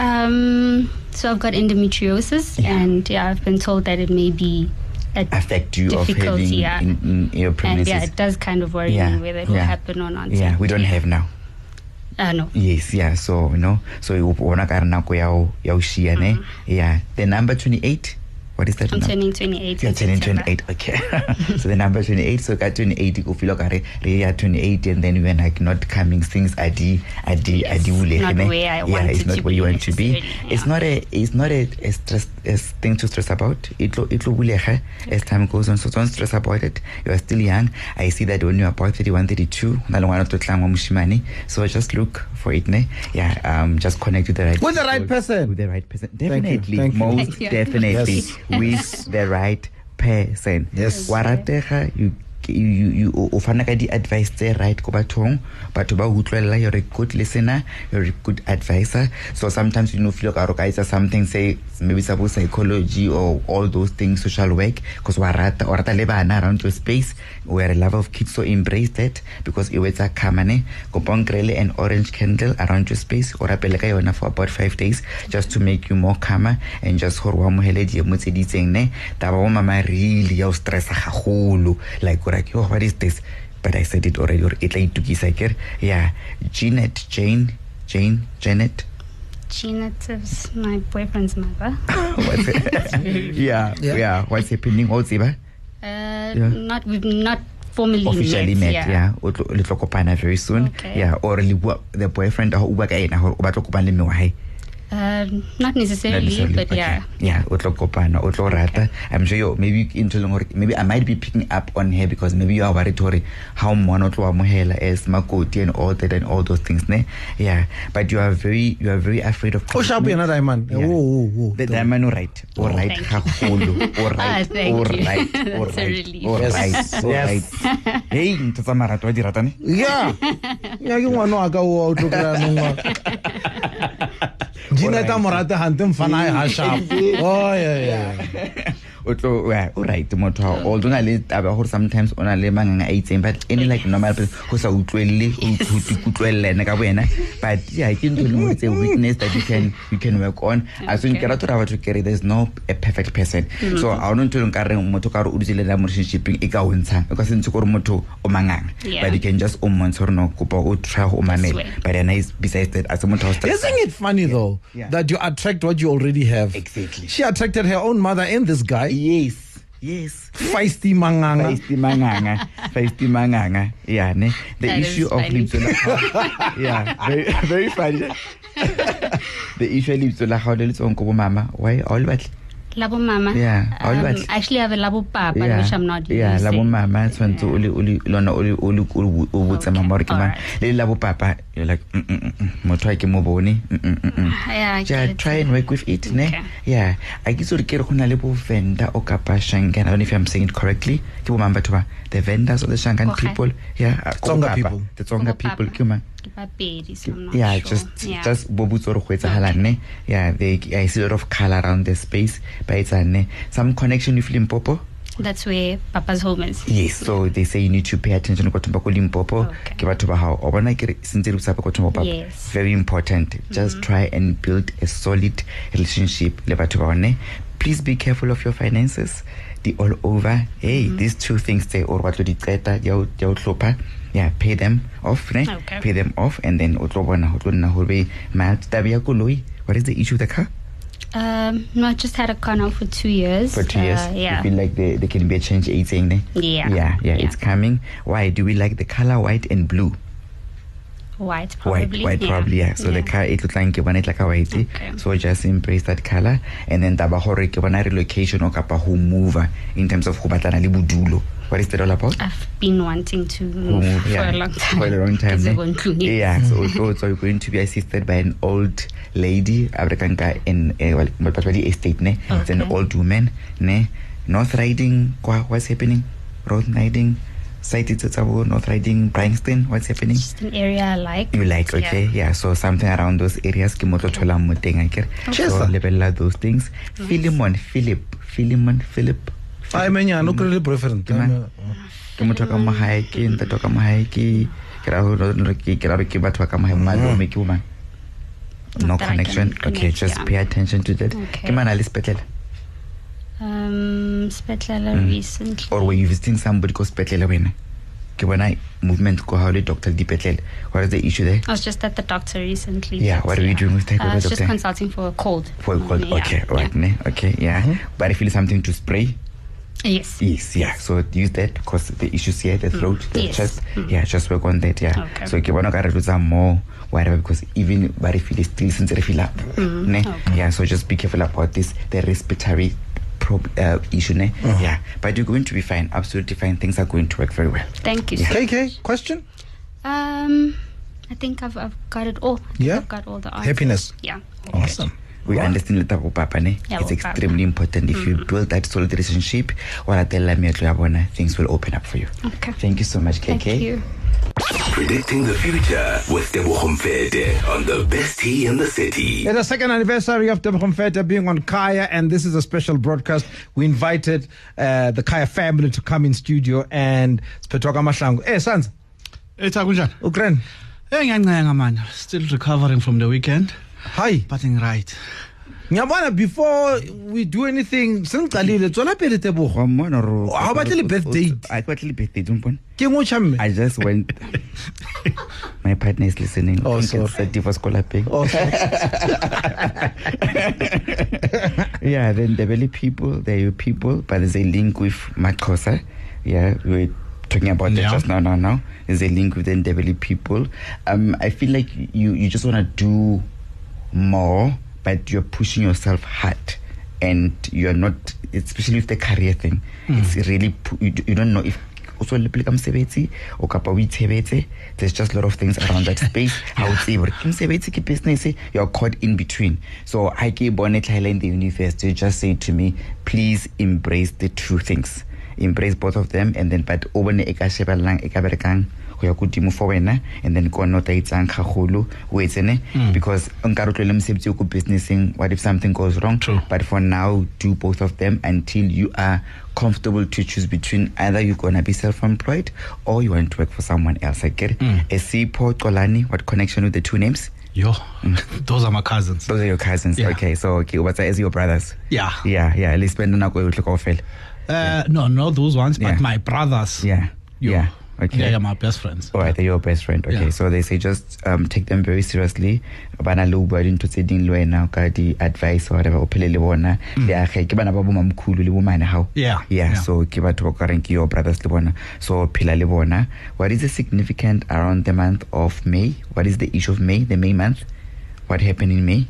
Speaker 5: Um, so I've got endometriosis,
Speaker 3: Yeah.
Speaker 5: and yeah, I've been told that it may be a
Speaker 3: affect you of having
Speaker 5: yeah.
Speaker 3: in, in your
Speaker 5: and
Speaker 3: pregnancies
Speaker 5: yeah, it does kind of worry
Speaker 3: Yeah,
Speaker 5: me whether it will happen or not.
Speaker 3: yeah we don't have now
Speaker 5: Uh, no.
Speaker 3: yes yeah so you know so o bona ka nako ya ya o ne yeah the number 28 what is that
Speaker 5: I'm
Speaker 3: number?
Speaker 5: turning 28.
Speaker 3: You're turning
Speaker 5: September.
Speaker 3: 28 okay so the number 28 so ka 28 o feel like re ya 28 and then when like not coming things are di are di are
Speaker 5: Yes,
Speaker 3: di hulege,
Speaker 5: not
Speaker 3: ne?
Speaker 5: where I
Speaker 3: yeah it's not where you want to be
Speaker 5: necessarily,
Speaker 3: it's not a it's not a, a stress a thing to stress about it lo it lo bulege as time goes on so don't stress about it you are still young i see that when you are about 31 32 na le ngwana o tlo tlang so just look for it ne yeah um just connect with the right
Speaker 2: With the right person.
Speaker 3: with the right person
Speaker 2: you,
Speaker 3: definitely
Speaker 2: thank you.
Speaker 3: most
Speaker 5: Thank you.
Speaker 3: definitely
Speaker 2: Yes.
Speaker 3: With the right person
Speaker 2: Yes.
Speaker 3: you o fana ka di-advice tse right ko bathong. Batho ba utlwelela you're a good listener you're a good advisor so sometimes you know feel ka re o ka etsa something say maybe sa psychology or all those things social work because wa rata o rata le bana around your space. We are a lover of kids so embrace that because it e wetsa kamane kopong krele an orange candle around your space. O rapele ka yona for about five days just to make you more calmer and just gore o amohele diemo tse di itseng ne? Taba bo mama really ya o stressa gagolo like like oh what is this but i said it already or e tla itukisa kere yeah janet jane jane janet
Speaker 5: Janet is my boyfriend's mother.
Speaker 3: what's it? yeah,
Speaker 2: Yeah.
Speaker 3: yeah what's happening o tseba
Speaker 5: Uh,
Speaker 3: Yeah.
Speaker 5: Not we've not formally
Speaker 3: officially met
Speaker 5: met.
Speaker 3: yeah o tlo le tlo kopana very soon
Speaker 5: Okay.
Speaker 3: yeah or le bua the boyfriend o bua ka ena gore o batla kopana le mme wa hae
Speaker 5: Uh, not necessarily,
Speaker 3: necessarily,
Speaker 5: but
Speaker 3: okay.
Speaker 5: yeah.
Speaker 3: yeah o tlo kopana o rata i'm sure you maybe into leng maybe i might be picking up on her because maybe you are worried gore how mmona o tlo amohela as makoti and all that and all those things ne yeah but you are very you are very afraid of
Speaker 2: o sharp yena diamond
Speaker 3: Yeah.
Speaker 2: Whoa, whoa, whoa.
Speaker 3: the diamond o right o
Speaker 5: Oh,
Speaker 3: right
Speaker 5: thank
Speaker 3: gagolo o
Speaker 5: Ah,
Speaker 3: right
Speaker 5: thank
Speaker 3: o
Speaker 5: you.
Speaker 3: right o
Speaker 5: That's a
Speaker 3: right
Speaker 2: Yes.
Speaker 3: right o
Speaker 2: Yes.
Speaker 3: right hey ntho tsa marato wa di ratane
Speaker 2: yeah ya ke ngwana wa ka o o tlo kry-anong wa dineta morate gante mfana ae ga sharp oh yeah, yeah.
Speaker 3: O tlo yeah, o right motho ha although o na le taba gore sometimes o na le manganga a itseng but any like normal person go sa utlwelle o ikutlwelle ene ka bo wena but yeah ke ntho e leng gore it's a mm-hmm. weakness that you can you can work on. A so ke rata gore batho kere there's no a perfect person. So mm-hmm. a ono ntho e leng ka reng motho ka re o dutse le na mo relationshipeng e ka o ntshang e ka se ntse gore motho o manganga.
Speaker 5: Yeah.
Speaker 3: but you can just o mmontsha gore no kopa o try go o mamela but then is besides that a se motho a o stressa.
Speaker 2: Isn't it funny though
Speaker 3: Yeah.
Speaker 2: that you attract what you already have?
Speaker 3: Exactly.
Speaker 2: She attracted her own mother and this guy,
Speaker 3: yes. Yes.
Speaker 2: Feisty manganga.
Speaker 3: feisty manganga. Feisty manganga. Yeah ne? The
Speaker 5: That
Speaker 3: issue
Speaker 5: is
Speaker 3: of
Speaker 5: funny.
Speaker 3: lebitso la yeah very, very funny. The issue ya lebitso la gago le le tswang ko bo mama. Why? All le batle
Speaker 5: Labo mama.
Speaker 3: Yeah, all
Speaker 5: Um. I actually have a labo papa,
Speaker 3: Yeah,
Speaker 5: which I'm not
Speaker 3: yeah la bo
Speaker 5: using.
Speaker 3: mama tshwanetse o le o le lona o botse
Speaker 5: Okay,
Speaker 3: mama gore ke mang
Speaker 5: alright.
Speaker 3: le la bo papa you're like mm, mm, mm, mm, motho a ke mo bone mm, mm, mm, mm.
Speaker 5: Yeah, I
Speaker 3: ja
Speaker 5: get it.
Speaker 3: try and work with it ne yeah a ke itse gore ke re go na le bo venda o kapa shankan i don't know if i'm saying it correctly ke bo mang batho ba the vendors or the shankan
Speaker 5: Okay.
Speaker 3: people yeah ko
Speaker 2: Tsonga people.
Speaker 3: the tsonga people
Speaker 5: papa.
Speaker 3: ke mang
Speaker 5: Ke so I'm not
Speaker 3: yeah
Speaker 5: sure.
Speaker 3: just
Speaker 5: yeah.
Speaker 3: just bo butse gore go yeah they i see a lot of color around the space. Ba etsang ne some connection with limpopo?
Speaker 5: That's where Papa's home is.
Speaker 3: yes so they say you need to pay attention ko thomba ko limpopo. Ke batho ba gago o bona ke re sentse re usapa ko thomba papa?
Speaker 5: Yes.
Speaker 3: very important. Just mm-hmm. try and build a solid relationship le batho ba one please be careful of your finances. The all over. Hey mm-hmm. these two things they or batlo di qeta di a o- di a o hlopha yeah pay them off ne
Speaker 5: Okay.
Speaker 3: pay them off and then o tlo bona o tlo nna gore mild tabe ya koloi what is the issue with the car
Speaker 5: Um, no, I just had a car now for two years.
Speaker 3: for two years
Speaker 5: Uh,
Speaker 3: you
Speaker 5: yeah.
Speaker 3: feel like there, there can be a change eating ne
Speaker 5: Yeah.
Speaker 3: yeah yeah
Speaker 5: Yeah.
Speaker 3: it's coming why do we like the color white and blue
Speaker 5: White,
Speaker 3: white
Speaker 5: probably.
Speaker 3: white probably yeah so the car it looks like ke bona e tla ka white
Speaker 5: Okay.
Speaker 3: so just embrace that color and then taba gore ke bona relocation o kapa go move in terms of le bodulo what is that all about
Speaker 5: I've been wanting to
Speaker 3: Go
Speaker 5: move
Speaker 3: move,
Speaker 5: for a long time.
Speaker 3: For a long time.
Speaker 5: Because
Speaker 3: ne?
Speaker 5: I want to leave.
Speaker 3: Yeah, so, so, so you're going to be assisted by an old lady, Abrekanka in uh, well, but particularly estate, ne? It's an old woman, ne? North Riding, what's happening? Road Riding, site it's North Riding, Bryanston, what's happening?
Speaker 5: Just an area I like.
Speaker 3: You like, okay, yeah. so something around those areas, ke motlo thola mo teng akere.
Speaker 2: Cheers,
Speaker 3: So
Speaker 2: sir.
Speaker 3: lebella those things. Philemon, Philip, Philemon, Philip.
Speaker 2: Ai menyane o kry-ile boyfriend
Speaker 3: Ke mang? ke motho ka mo gae ke ntate ka mo gae ke ke ra gore ke ke ra ke batho ba ka mo gae malome ke bo mang no connection okay just
Speaker 5: yeah.
Speaker 3: pay attention to that
Speaker 5: Okay.
Speaker 3: ke mana le sepetlele
Speaker 5: Um, Spetlala
Speaker 3: Mm.
Speaker 5: recently.
Speaker 3: or were you visiting somebody ko sepetlele wena ke bona movement ko le doctor dipetlele what is the issue there
Speaker 5: I was just at the doctor recently.
Speaker 3: Yeah, what are you doing with that
Speaker 5: Uh, I was just consulting for a cold.
Speaker 3: for a cold
Speaker 5: Yeah,
Speaker 3: okay
Speaker 5: yeah.
Speaker 3: right ne okay yeah but if you something to spray
Speaker 5: Yes.
Speaker 3: Yes, yeah. So use that because the issues here, the throat, the
Speaker 5: Yes.
Speaker 3: chest.
Speaker 5: Mm.
Speaker 3: Yeah, just work on that. Yeah.
Speaker 5: Okay.
Speaker 3: So ke bona ka re lutsa more whatever because even body feel is still since they feel up.
Speaker 5: Mm,
Speaker 3: Ne?
Speaker 5: okay.
Speaker 3: Yeah. So just be careful about this. The respiratory prob- uh, issue. Ne? Yeah. But you're going to be fine. Absolutely fine. Things are going to work very well.
Speaker 5: Thank you.
Speaker 3: Yeah.
Speaker 5: sir.
Speaker 2: KK, question?
Speaker 5: Um, I think I've I've got it all. I think
Speaker 2: Yeah?
Speaker 5: I've got all the answers.
Speaker 2: Happiness.
Speaker 5: Yeah.
Speaker 2: Awesome.
Speaker 3: We understand le tsa bo papa ne
Speaker 5: Yeah,
Speaker 3: it's
Speaker 5: bo papa.
Speaker 3: extremely important if you build that solid relationship wa latella meetlo ya bona things will open up for you
Speaker 5: Okay.
Speaker 3: thank you so much kk
Speaker 5: Thank you.
Speaker 1: Predicting the future with Tebogo Mfete on the best tea in the city.
Speaker 2: It's the second anniversary of Tebogo Mfete being on Kaya, and this is a special broadcast. We invited uh, the Kaya family to come in studio and Spetoka Mashlangu. Hey, sons,
Speaker 6: It's Akunjan.
Speaker 2: Ukren,
Speaker 6: Hey, ngiyancanga man. Still recovering from the weekend,
Speaker 2: hi.
Speaker 6: but in right.
Speaker 2: Ngiyabona before we do anything, sengicalile tswela pele Tebogo.
Speaker 3: Wa mmona ro-
Speaker 2: Ha o batle le birthday?
Speaker 3: I batle le birthday don't mpona?
Speaker 2: Ke ngotjha mme?
Speaker 3: I just went. My partner is listening.
Speaker 2: Oh,
Speaker 3: I think it's
Speaker 2: sorry.
Speaker 3: a divorce collapsing.
Speaker 2: Oh, sorry.
Speaker 3: yeah, then the Belly people, they're your people, but there's a link with Makosa. Yeah, we were talking about that
Speaker 6: Yeah.
Speaker 3: just now, now, now. There's a link with the Ndebele people. Um, I feel like you, you just want to do more, but you're pushing yourself hard. And you're not, especially with the career thing, hmm. it's really, you, you don't know if also le pele ka mosebetsi o kapa o itshebetse there's just a lot of things around that space. Ha o tsebe hore ke mosebetsi ke business you're caught in between. So ha ke bone tlhaela in the universe to just say to me please embrace the two things. Embrace both of them and then but o bone e ka shebellang e ka berekang go ya kodimo for wena and then ke one o tla itsang gagolo o etsene because nka re tlwele mosebetsi o ko businessing what if something goes wrong
Speaker 6: True.
Speaker 3: but for now do both of them until you are comfortable to choose between either you're gonna be self-employed or you want to work for someone else i get it
Speaker 6: Mm.
Speaker 3: Kolani what connection with the two names
Speaker 6: Yo, those are my cousins.
Speaker 3: those are your cousins
Speaker 6: Yeah.
Speaker 3: okay so okay what's as your brothers
Speaker 6: Yeah.
Speaker 3: yeah yeah let's spend nako yotlhe kaofela
Speaker 6: Uh, no, not those ones, but
Speaker 3: Yeah.
Speaker 6: my brothers.
Speaker 3: yeah
Speaker 6: Yo.
Speaker 3: yeah okay
Speaker 6: They are my best friends.
Speaker 3: All right, they're your best friend. Okay,
Speaker 6: Yeah.
Speaker 3: so they say just um, take them very seriously. Bana lo bua dintho tse ding le wena ka di advice or whatever o phele le bona. Le age ke bana ba bo le bo mane.
Speaker 6: Mm. Yeah,
Speaker 3: Yeah,
Speaker 6: yeah.
Speaker 3: so ke batho ba ka reng ke your brothers le bona. So phela le bona. What is the significant around the month of May? What is the issue of May, the May month? What happened in May?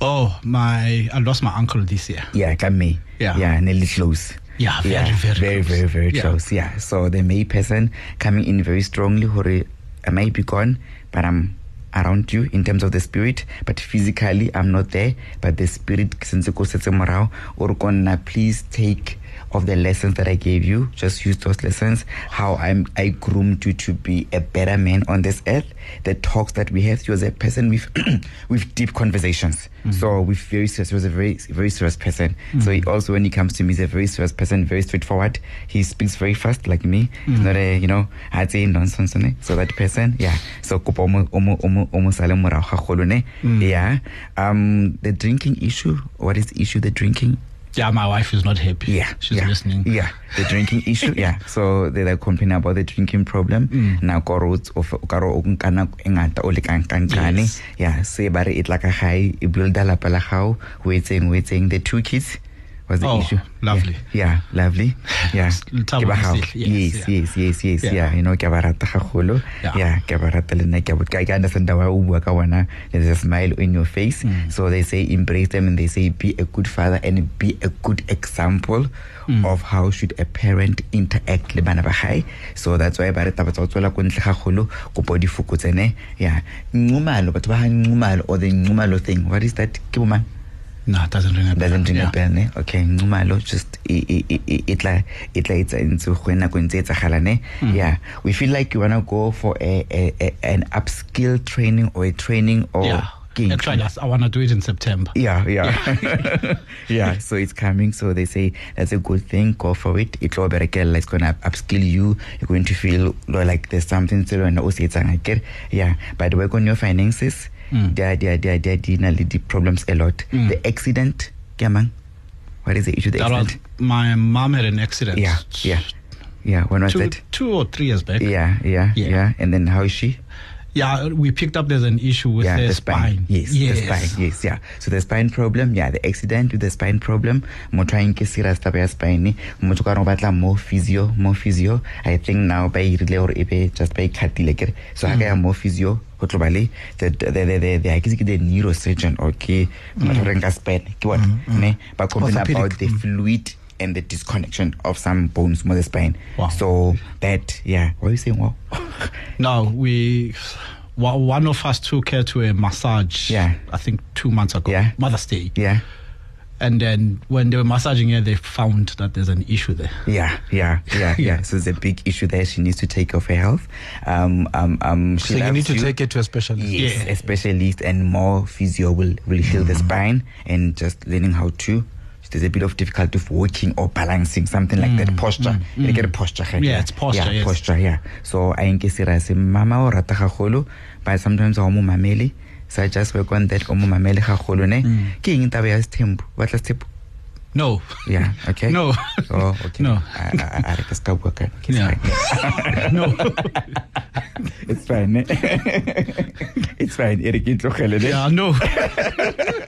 Speaker 6: Oh, my, I lost my uncle this year.
Speaker 3: Yeah, ka May.
Speaker 6: Yeah.
Speaker 3: Yeah, nearly close.
Speaker 6: Yeah, very, very
Speaker 3: very,
Speaker 6: close.
Speaker 3: very, very
Speaker 6: Yeah.
Speaker 3: close. Yeah. So the May person coming in very strongly, hore, I may be gone, but I'm around you in terms of the spirit, but physically I'm not there. But the spirit, since setse morao, or gonna please take of the lessons that I gave you. Just use those lessons. How I'm I groomed you to be a better man on this earth. The talks that we have. You as a person with with deep conversations. Mm-hmm. So with very serious. He was a very very serious person. So he mm-hmm. also when he comes to me, he's a very serious person, very straightforward. He speaks very fast like me. He's mm-hmm. not a you know I'd say nonsense. So that person, yeah. So ne. Mm. Yeah. Um, the drinking issue. What is the issue? The drinking.
Speaker 6: Yeah, my wife is not happy.
Speaker 3: Yeah,
Speaker 6: She's
Speaker 3: yeah,
Speaker 6: listening.
Speaker 3: Yeah, the drinking issue. Yeah, so they are complaining about the drinking problem.
Speaker 6: Mm.
Speaker 3: Now, korot of karo o nkana engata o le kang kankane.
Speaker 6: Yes.
Speaker 3: Yeah, se bare it like a high build la pala how waiting waiting the two kids was the
Speaker 6: Oh,
Speaker 3: issue.
Speaker 6: lovely.
Speaker 3: Yeah, yeah lovely. Yeah.
Speaker 6: Lethabo
Speaker 3: Ke ba
Speaker 6: yes,
Speaker 3: Yes, yes, yes, yes.
Speaker 6: Yeah.
Speaker 3: Yeah, you know ke ba rata gagolo.
Speaker 6: Yeah.
Speaker 3: Ke ba rata le nna ke a bo- ke ke understand wa o bua ka wana. There's a smile in your face.
Speaker 6: Mm.
Speaker 3: So they say embrace them and they say be a good father and be a good example
Speaker 6: Mm.
Speaker 3: of how should a parent interact le bana ba gae. So that's why ba re taba tsa go tswela ko ntle gagolo kopo di fokotse ne. Yeah. Nqumalo batho ba ha nqumalo or the nqumalo thing. What is that? Ke bo mang?
Speaker 6: No, it doesn't ring a bell.
Speaker 3: doesn't ring
Speaker 6: yeah.
Speaker 3: a bell ne okay nqumalo just tla tla etsa ntse go nako ntse tsagala ne
Speaker 6: Mm.
Speaker 3: yeah we feel like you want to go for a, a, a an upskill training or a training or
Speaker 6: Yeah. Actually, I, I want to do it in September.
Speaker 3: yeah, yeah. yeah, so it's coming. So they say that's a good thing. Go for it. It's all better. It's going to upskill you. You're going to feel like there's something to learn. Also, it's a get. Yeah, but work on your finances.
Speaker 6: Mm.
Speaker 3: They're, they're, they're, they're dealing with the problems a lot.
Speaker 6: Mm.
Speaker 3: The accident, man. What is the issue? The accident?
Speaker 6: my mom had an accident.
Speaker 3: Yeah, yeah. Yeah, when was
Speaker 6: Two,
Speaker 3: that?
Speaker 6: two or three years back.
Speaker 3: Yeah, yeah,
Speaker 6: Yeah.
Speaker 3: yeah, And then how is she?
Speaker 6: Yeah, we picked up there's an issue with
Speaker 3: yeah,
Speaker 6: the,
Speaker 3: the spine. Yes,
Speaker 6: yes.
Speaker 3: the spine. Yes, yeah. So the spine problem, yeah, the accident with the spine problem. Mo trying ke serious taba ya spine. Mo tsoka re batla more physio, more physio. I think now by rile or ebe just by katile kere. So ha ka ya mm. more physio go tlo ba le the the the the the I guess ke the neurosurgeon or ke motho re spine ke mm, what mm, ne ba complain about the fluid and the disconnection of some bones more the spine.
Speaker 6: Wow.
Speaker 3: So that yeah, what are you saying? Wow.
Speaker 6: No, we one of us took her to a massage.
Speaker 3: Yeah.
Speaker 6: I think two months ago.
Speaker 3: Yeah.
Speaker 6: Mother's Day.
Speaker 3: Yeah.
Speaker 6: And then when they were massaging her, they found that there's an issue there.
Speaker 3: Yeah, yeah, yeah, yeah. So there's a big issue there. She needs to take care of her health. Um, um, um, she
Speaker 2: So you need to take it to a specialist.
Speaker 3: Yes,
Speaker 6: Yeah.
Speaker 3: a specialist and more physio will, will heal the spine and just learning how to. There's a bit of difficulty of walking or balancing, something like that. Mm, posture. Mm, you get a mm. posture. ge?
Speaker 6: Yeah, it's posture,
Speaker 3: Yeah,
Speaker 6: yes.
Speaker 3: posture, yeah. So I nke serious. Mama o rata gagolo, but sometimes mo mamele. So I just work on that. O mo mamele gagolo ne. Ke eng taba ya sethembu? Wa tla sethembu?
Speaker 6: No.
Speaker 3: Yeah, okay.
Speaker 6: No.
Speaker 3: Oh, okay.
Speaker 6: No.
Speaker 3: I, I, I, I ska bua ka. Okay,
Speaker 6: Yeah. no.
Speaker 3: It's fine. ne? it's fine. Eric, ke tlogele, ne?
Speaker 6: yeah, no.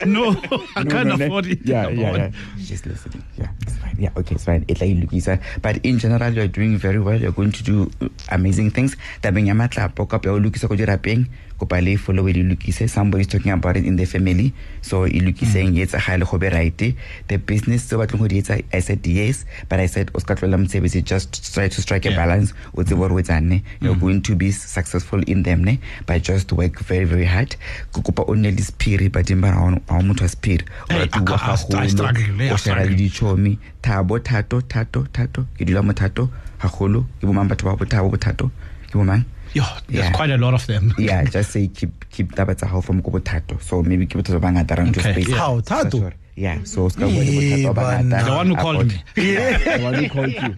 Speaker 6: no. I
Speaker 3: No,
Speaker 6: can't
Speaker 3: no,
Speaker 6: afford it.
Speaker 3: Yeah,
Speaker 6: Come
Speaker 3: yeah,
Speaker 6: on.
Speaker 3: yeah. Just listening. Yeah, it's fine. Yeah, okay, it's fine. It's like Lukisa. But in general, you're doing very well. You're going to do amazing things. Tabeng ya matla poka pe o Lukisa ko dira peng. Kopa le follow di Lukise. Somebody's talking about it in the family. So i Lukiseng yetsa gale go be right. The business so batlong go di etsa I said yes, but I said Oscar tlola mtsebetsi just try to strike a balance. O tsebe hore o etsang, ne? You're going to be successful in them, ne? But just work very very hard. Ko kopa o nne le spirit but dimba ha o motho wa spirit. O
Speaker 6: Hey,
Speaker 3: rata
Speaker 6: I
Speaker 3: bua
Speaker 6: ca- I st- I
Speaker 3: gagolo,
Speaker 6: yeah,
Speaker 3: o shera le dichomi thabo thato thato thato ke dula mo thato gagolo ke bomang batho ba bothabo bothato ke bomang
Speaker 6: Yo, there's
Speaker 3: Yeah.
Speaker 6: quite a lot of them.
Speaker 3: yeah just say keep keep taba tsa gago from ko bothato so maybe ke batho ba bangata around your
Speaker 6: Okay,
Speaker 3: space
Speaker 6: yeah.
Speaker 2: How, Thato?
Speaker 3: Sorry. yeah so ska bua le bothata ba
Speaker 2: Eh,
Speaker 3: bangata
Speaker 6: The one who called me.
Speaker 3: yeah the one who called you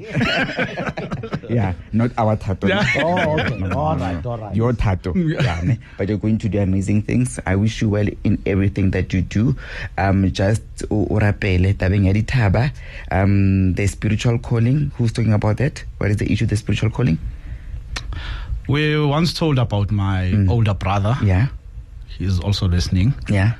Speaker 3: yeah not our thato
Speaker 6: Yeah.
Speaker 2: Oh, okay.
Speaker 3: No, no,
Speaker 2: All
Speaker 3: no,
Speaker 2: right,
Speaker 3: no.
Speaker 2: all right.
Speaker 3: Your tattoo. Yeah. ne? But you're going to do amazing things. I wish you well in everything that you do. Um, just o o rapele tabeng ya. Um, the spiritual calling. Who's talking about that? What is the issue? The spiritual calling.
Speaker 6: We were once told about my older brother.
Speaker 3: Mm. Yeah.
Speaker 6: He's also listening.
Speaker 3: Yeah.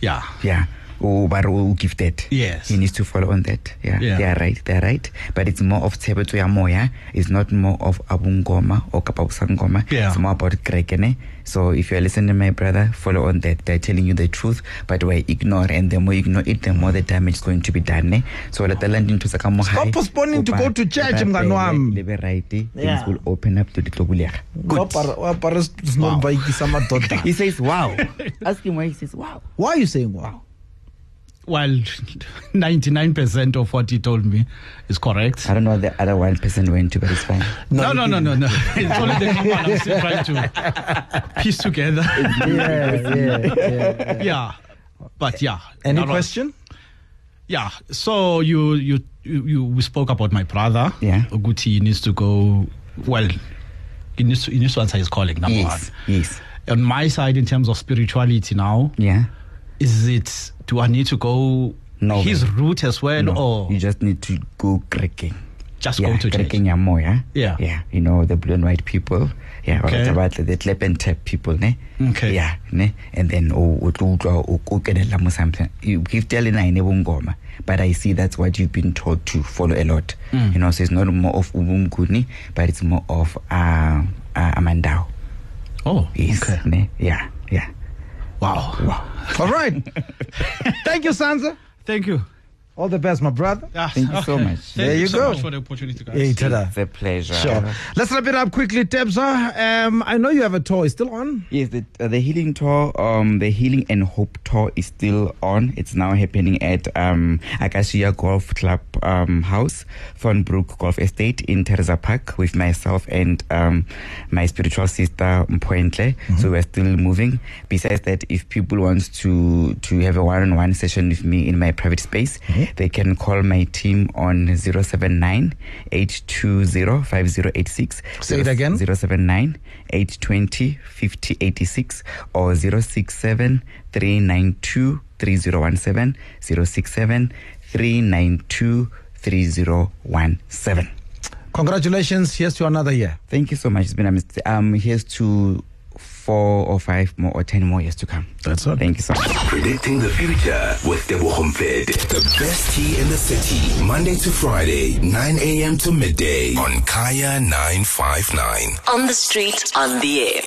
Speaker 6: Yeah.
Speaker 3: Yeah. Oh, but oh, gifted.
Speaker 6: Yes.
Speaker 3: He needs to follow on that. Yeah.
Speaker 6: Yeah.
Speaker 3: They are right. They are right. But it's more of Tsebeto ya moya. It's not more of Abungoma or Kapabusangoma.
Speaker 6: Yeah.
Speaker 3: It's more about Krekene. So if you're listening, my brother, follow on that. They're telling you the truth, but we ignore, and the more you ignore it, the more the damage is going to be done. Ne? So let the land into Sakamo
Speaker 2: Stop postponing to go to church, mngani wami.
Speaker 3: Live right. Things will open up to the Tobulia.
Speaker 2: Wa apara- wa apara snow ba ikisa madoda.
Speaker 3: He says, wow. Ask him why he says, wow.
Speaker 2: Why are you saying wow?
Speaker 6: Well, 99% of what he told me is correct.
Speaker 3: I don't know what the other one went to, but it's fine.
Speaker 6: No, no, no, no, no. It's only the number I'm still trying to piece together.
Speaker 2: Yeah, yeah, yeah.
Speaker 6: yeah. But yeah.
Speaker 2: Any
Speaker 6: That was-
Speaker 2: question?
Speaker 6: Yeah. So you, you, you, you, we spoke about my brother.
Speaker 3: Yeah.
Speaker 6: Uguti needs to go, well, he needs to, he needs to answer his calling, number
Speaker 3: Yes,
Speaker 6: one.
Speaker 3: yes.
Speaker 6: On my side, in terms of spirituality now,
Speaker 3: Yeah.
Speaker 6: is it, do I need to go
Speaker 3: No,
Speaker 6: his
Speaker 3: man.
Speaker 6: route as well
Speaker 3: No,
Speaker 6: or
Speaker 3: you just need to go cracking.
Speaker 6: just
Speaker 3: yeah,
Speaker 6: go to
Speaker 3: cracking ya moya.
Speaker 6: Yeah.
Speaker 3: Yeah. Yeah. You know, the blue and white people. Yeah,
Speaker 6: Okay.
Speaker 3: about the clap and tap people, ne?
Speaker 6: Okay.
Speaker 3: Yeah, ne? And then oh o tlo utlwa o o kenela mo something. You keep telling I never ngoma. But I see that's what you've been taught to follow a lot.
Speaker 6: Mm.
Speaker 3: You know, so it's not more of ubumkuni, but it's more of uh, uh amandao.
Speaker 6: Oh,
Speaker 3: Yes.
Speaker 6: okay.
Speaker 3: Ne? Yeah, yeah.
Speaker 6: Wow.
Speaker 3: Wow.
Speaker 2: All right. Thank you, Sansa.
Speaker 6: Thank you.
Speaker 2: All the best, my brother.
Speaker 6: Ah,
Speaker 3: Thank you so much.
Speaker 6: Thank
Speaker 2: There you you
Speaker 6: so
Speaker 2: go.
Speaker 6: much for the opportunity, guys.
Speaker 2: Hey, tada.
Speaker 3: It's a pleasure.
Speaker 2: Sure. Let's wrap it up quickly, Tebza. Um, I know you have a tour. It's still on?
Speaker 3: Yes, the uh, the healing tour, um, the healing and hope tour is still on. It's now happening at um Acacia Golf Club um house, Thornbrook Golf Estate in Theresa Park with myself and um my spiritual sister Mpoentle. So we're still moving. Besides that, if people want to to have a one-on-one session with me in my private space, they can call my team on 079 820 5086.
Speaker 2: Say it again.
Speaker 3: 079 820 5086 or 067 392 3017 067 392 3017.
Speaker 2: Congratulations. Here's to another year.
Speaker 3: Thank you so much. It's been a mist- um here's to four or five more or ten more years to come.
Speaker 2: That's all.
Speaker 3: Thank you so much.
Speaker 1: Predicting the future with Tebogo Mfete. The best tea in the city. Monday to Friday, 9 a.m. to midday on Kaya 959.
Speaker 7: On the street, on the air.